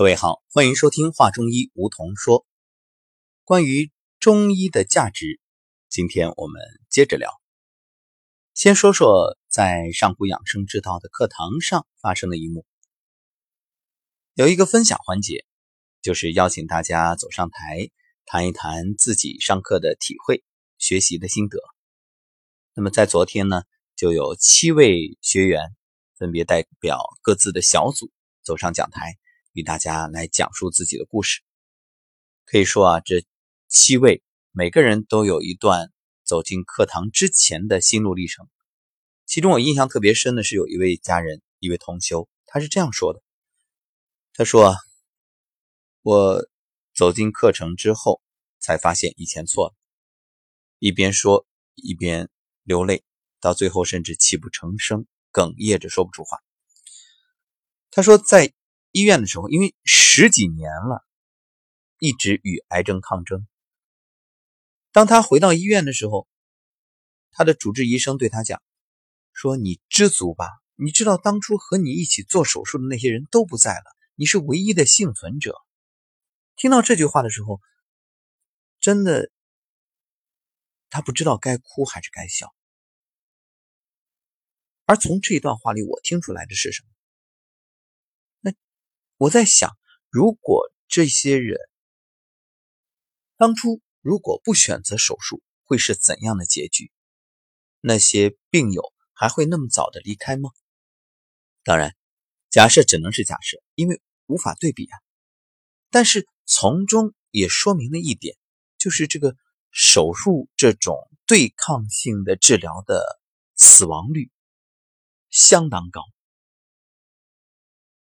各位好，欢迎收听《话中医》，梧桐说。关于中医的价值，今天我们接着聊。先说说在上古养生之道的课堂上发生的一幕。有一个分享环节，就是邀请大家走上台，谈一谈自己上课的体会、学习的心得。那么在昨天呢，就有七位学员分别代表各自的小组走上讲台。与大家来讲述自己的故事，可以说啊，这七位每个人都有一段走进课堂之前的心路历程。其中我印象特别深的是，有一位家人，一位同修，他是这样说的：“他说，我走进课程之后，才发现以前错了。一边说一边流泪，到最后甚至泣不成声，哽咽着说不出话。”他说，在。医院的时候，因为十几年了，一直与癌症抗争。当他回到医院的时候，他的主治医生对他讲：“说你知足吧，你知道当初和你一起做手术的那些人都不在了，你是唯一的幸存者。”听到这句话的时候，真的，他不知道该哭还是该笑。而从这一段话里，我听出来的是什么？我在想，如果这些人当初如果不选择手术，会是怎样的结局？那些病友还会那么早的离开吗？当然，假设只能是假设，因为无法对比啊。但是从中也说明了一点，就是这个手术这种对抗性的治疗的死亡率相当高。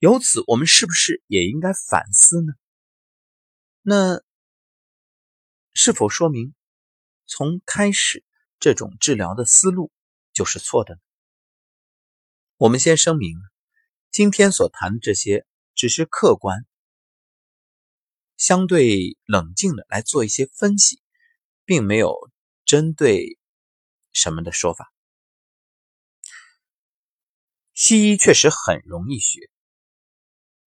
由此，我们是不是也应该反思呢？那是否说明从开始这种治疗的思路就是错的呢？我们先声明，今天所谈的这些只是客观、相对冷静的来做一些分析，并没有针对什么的说法。西医确实很容易学。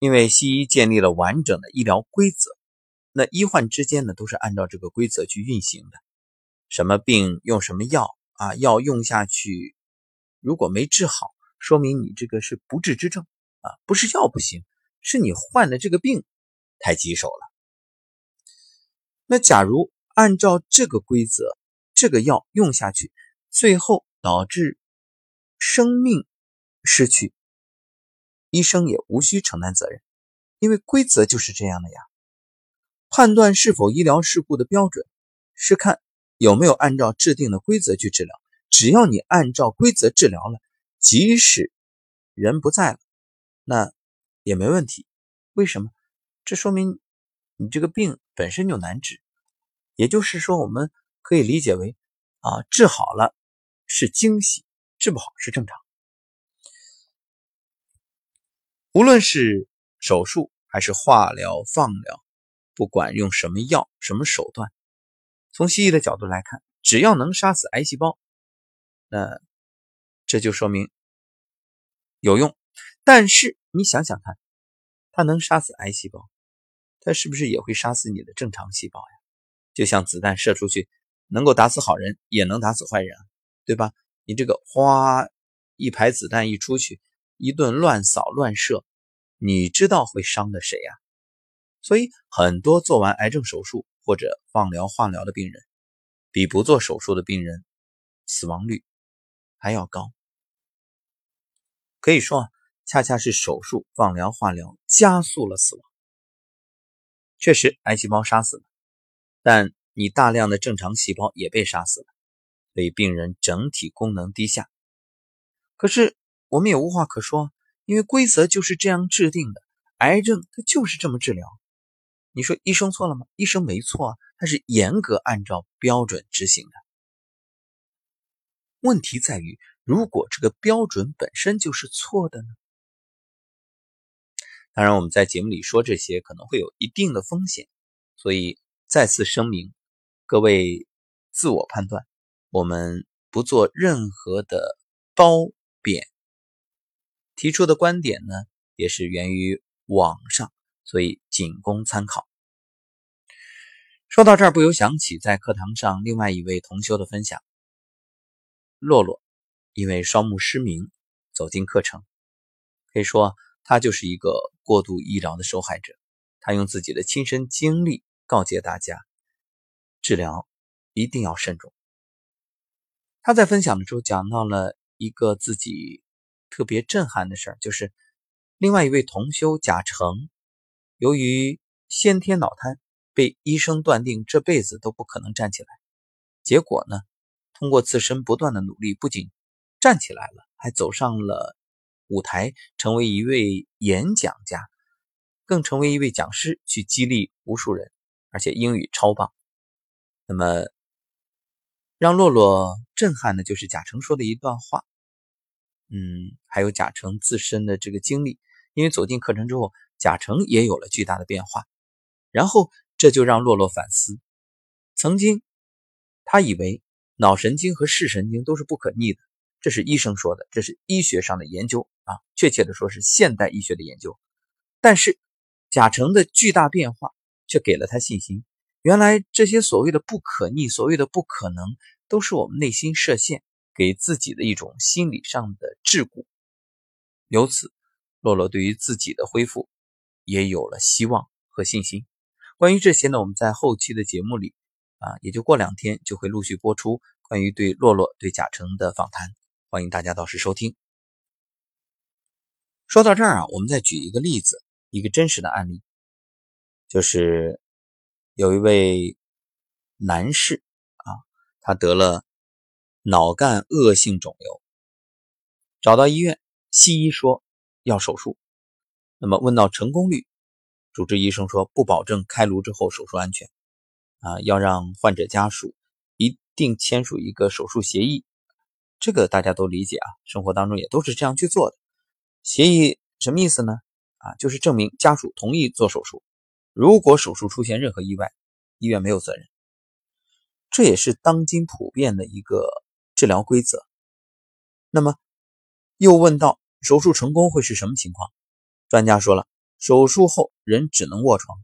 因为西医建立了完整的医疗规则，那医患之间呢都是按照这个规则去运行的。什么病用什么药啊？药用下去，如果没治好，说明你这个是不治之症啊，不是药不行，是你患的这个病太棘手了。那假如按照这个规则，这个药用下去，最后导致生命失去。医生也无需承担责任，因为规则就是这样的呀。判断是否医疗事故的标准是看有没有按照制定的规则去治疗。只要你按照规则治疗了，即使人不在了，那也没问题。为什么？这说明你这个病本身就难治。也就是说，我们可以理解为啊，治好了是惊喜，治不好是正常。无论是手术还是化疗、放疗，不管用什么药、什么手段，从西医的角度来看，只要能杀死癌细胞，那这就说明有用。但是你想想看，它能杀死癌细胞，它是不是也会杀死你的正常细胞呀？就像子弹射出去，能够打死好人，也能打死坏人，对吧？你这个哗一排子弹一出去。一顿乱扫乱射，你知道会伤的谁呀？所以很多做完癌症手术或者放疗、化疗的病人，比不做手术的病人死亡率还要高。可以说啊，恰恰是手术、放疗、化疗加速了死亡。确实，癌细胞杀死了，但你大量的正常细胞也被杀死了，所以病人整体功能低下。可是。我们也无话可说，因为规则就是这样制定的。癌症它就是这么治疗。你说医生错了吗？医生没错，他是严格按照标准执行的。问题在于，如果这个标准本身就是错的呢？当然，我们在节目里说这些可能会有一定的风险，所以再次声明，各位自我判断，我们不做任何的褒贬。提出的观点呢，也是源于网上所以仅供参考。说到这儿，不由想起在课堂上另外一位同修的分享。洛洛因为双目失明走进课程，可以说他就是一个过度医疗的受害者。他用自己的亲身经历告诫大家，治疗一定要慎重。他在分享的时候讲到了一个自己特别震撼的事儿，就是另外一位同修贾成，由于先天脑瘫，被医生断定这辈子都不可能站起来。结果呢，通过自身不断的努力，不仅站起来了，还走上了舞台，成为一位演讲家。更成为一位讲师，去激励无数人，而且英语超棒。那么，让洛洛震撼的就是贾成说的一段话，嗯，还有贾成自身的这个经历。因为走进课程之后，贾成也有了巨大的变化。然后，这就让洛洛反思：曾经他以为脑神经和视神经都是不可逆的，这是医生说的，这是医学上的研究啊，确切的说是现代医学的研究。但是。贾成的巨大变化却给了他信心。原来这些所谓的不可逆、所谓的不可能，都是我们内心设限，给自己的一种心理上的桎梏。由此，洛洛对于自己的恢复也有了希望和信心。关于这些呢，我们在后期的节目里啊，也就过两天就会陆续播出关于对洛洛、对贾成的访谈，欢迎大家到时收听。说到这儿啊，我们再举一个例子。一个真实的案例，就是有一位男士啊，他得了脑干恶性肿瘤，找到医院，西医说要手术。那么问到成功率，主治医生说不保证开颅之后手术安全啊，要让患者家属一定签署一个手术协议。这个大家都理解啊，生活当中也都是这样去做的。协议什么意思呢？啊，就是证明家属同意做手术。如果手术出现任何意外，医院没有责任。这也是当今普遍的一个治疗规则。那么，又问到手术成功会是什么情况？专家说了，手术后人只能卧床。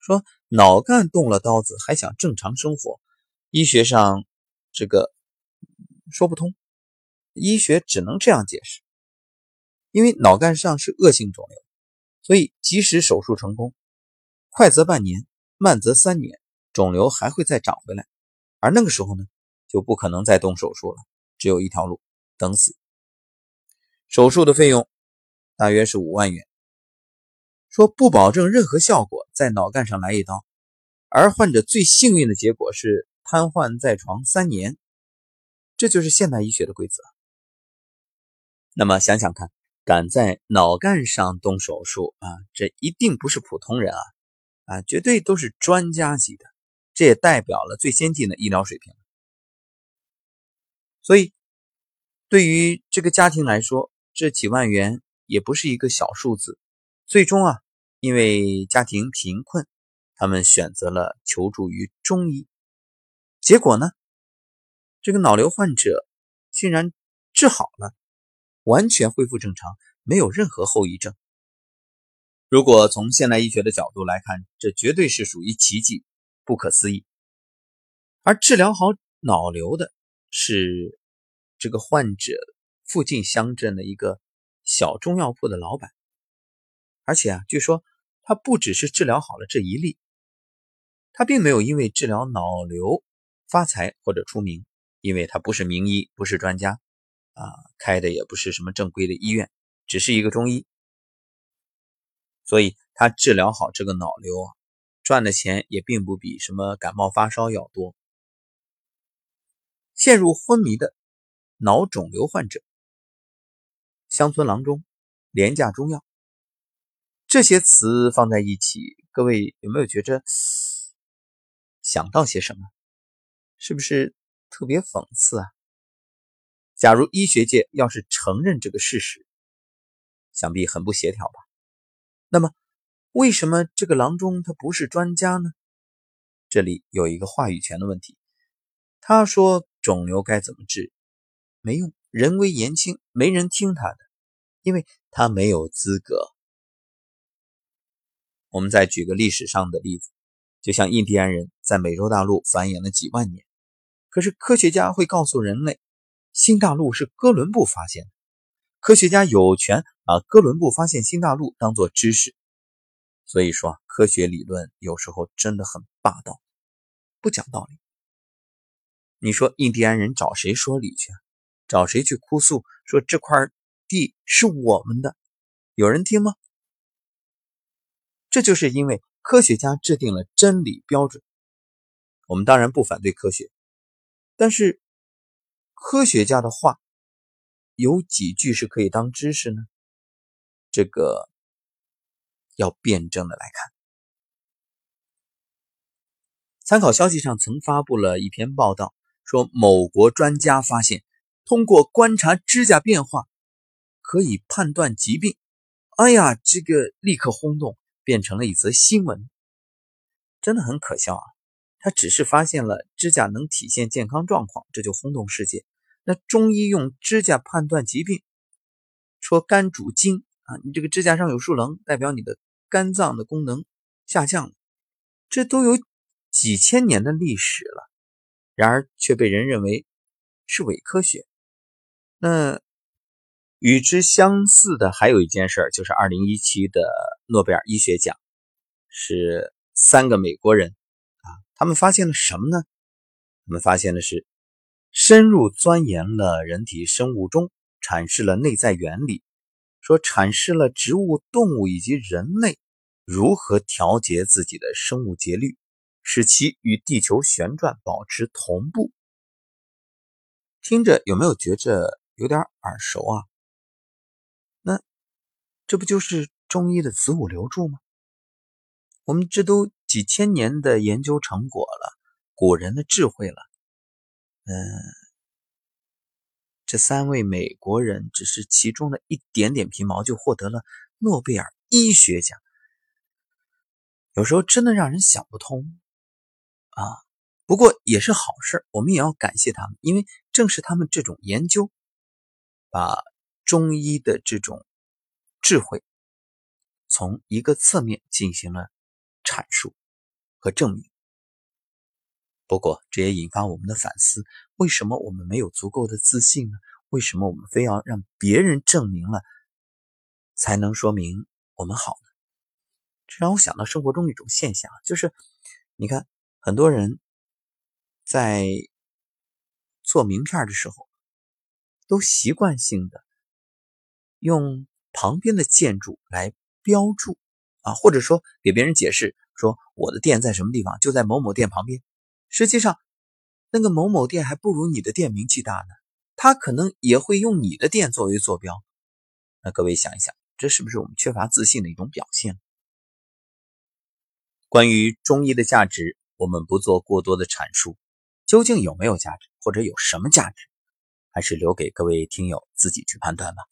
说脑干动了刀子，还想正常生活，医学上这个说不通。医学只能这样解释，因为脑干上是恶性肿瘤。所以，即使手术成功，快则半年，慢则三年，肿瘤还会再长回来。而那个时候呢，就不可能再动手术了，只有一条路，等死。手术的费用大约是五万元，说不保证任何效果，在脑干上来一刀，而患者最幸运的结果是瘫痪在床三年，这就是现代医学的规则。那么想想看。敢在脑干上动手术啊，这一定不是普通人啊，啊，绝对都是专家级的，这也代表了最先进的医疗水平。所以，对于这个家庭来说，这几万元也不是一个小数字。最终啊，因为家庭贫困，他们选择了求助于中医。结果呢，这个脑瘤患者竟然治好了。完全恢复正常，没有任何后遗症。如果从现代医学的角度来看，这绝对是属于奇迹，不可思议。而治疗好脑瘤的是这个患者附近乡镇的一个小中药铺的老板，而且啊，据说他不只是治疗好了这一例，他并没有因为治疗脑瘤发财或者出名，因为他不是名医，不是专家。啊，开的也不是什么正规的医院，只是一个中医，所以他治疗好这个脑瘤，赚的钱也并不比什么感冒发烧要多。陷入昏迷的脑肿瘤患者，乡村郎中，廉价中药，这些词放在一起，各位有没有觉着想到些什么？是不是特别讽刺啊？假如医学界要是承认这个事实，想必很不协调吧？那么，为什么这个郎中他不是专家呢？这里有一个话语权的问题。他说肿瘤该怎么治，没用，人微言轻，没人听他的，因为他没有资格。我们再举个历史上的例子，就像印第安人在美洲大陆繁衍了几万年，可是科学家会告诉人类，新大陆是哥伦布发现的。科学家有权把哥伦布发现新大陆当做知识。所以说，科学理论有时候真的很霸道，不讲道理。你说印第安人找谁说理去？找谁去哭诉说这块地是我们的？有人听吗？这就是因为科学家制定了真理标准。我们当然不反对科学，但是科学家的话有几句是可以当知识呢？这个。要辩证的来看，参考消息上曾发布了一篇报道，说某国专家发现，通过观察指甲变化可以判断疾病。哎呀，这个立刻轰动，变成了一则新闻，真的很可笑啊！他只是发现了指甲能体现健康状况，这就轰动世界。那中医用指甲判断疾病，说肝主筋。啊，你这个指甲上有竖棱，代表你的肝脏的功能下降了，这都有几千年的历史了，然而却被人认为是伪科学。那与之相似的还有一件事，就是二零一七的诺贝尔医学奖，是三个美国人啊，他们发现了什么呢？他们发现的是深入钻研了人体生物钟，阐释了内在原理。说阐释了植物、动物以及人类如何调节自己的生物节律，使其与地球旋转保持同步。听着有没有觉着有点耳熟啊？那这不就是中医的子午流注吗？我们这都几千年的研究成果了，古人的智慧了，嗯。这三位美国人只是其中的一点点皮毛，就获得了诺贝尔医学奖。有时候真的让人想不通啊！不过也是好事，我们也要感谢他们，因为正是他们这种研究，把中医的这种智慧从一个侧面进行了阐述和证明。不过，这也引发我们的反思：为什么我们没有足够的自信呢？为什么我们非要让别人证明了才能说明我们好呢？这让我想到生活中一种现象，就是你看，很多人在做名片的时候，都习惯性的用旁边的建筑来标注啊，或者说给别人解释说我的店在什么地方，就在某某店旁边。实际上，那个某某店还不如你的店名气大呢。他可能也会用你的店作为坐标。那各位想一想，这是不是我们缺乏自信的一种表现？关于中医的价值，我们不做过多的阐述。究竟有没有价值，或者有什么价值，还是留给各位听友自己去判断吧。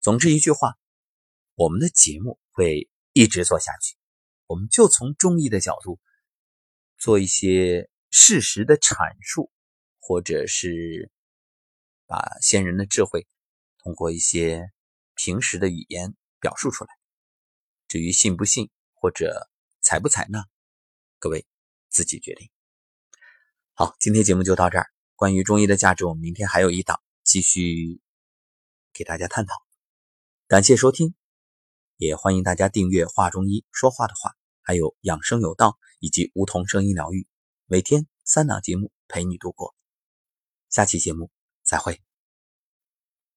总之一句话，我们的节目会一直做下去。我们就从中医的角度做一些。事实的阐述，或者是把先人的智慧通过一些平时的语言表述出来。至于信不信或者采不采纳，各位自己决定。好，今天节目就到这儿。关于中医的价值，我们明天还有一档继续给大家探讨。感谢收听，也欢迎大家订阅《话中医说话的话》，还有《养生有道》以及梧桐声音疗愈。每天三档节目陪你度过，下期节目再会。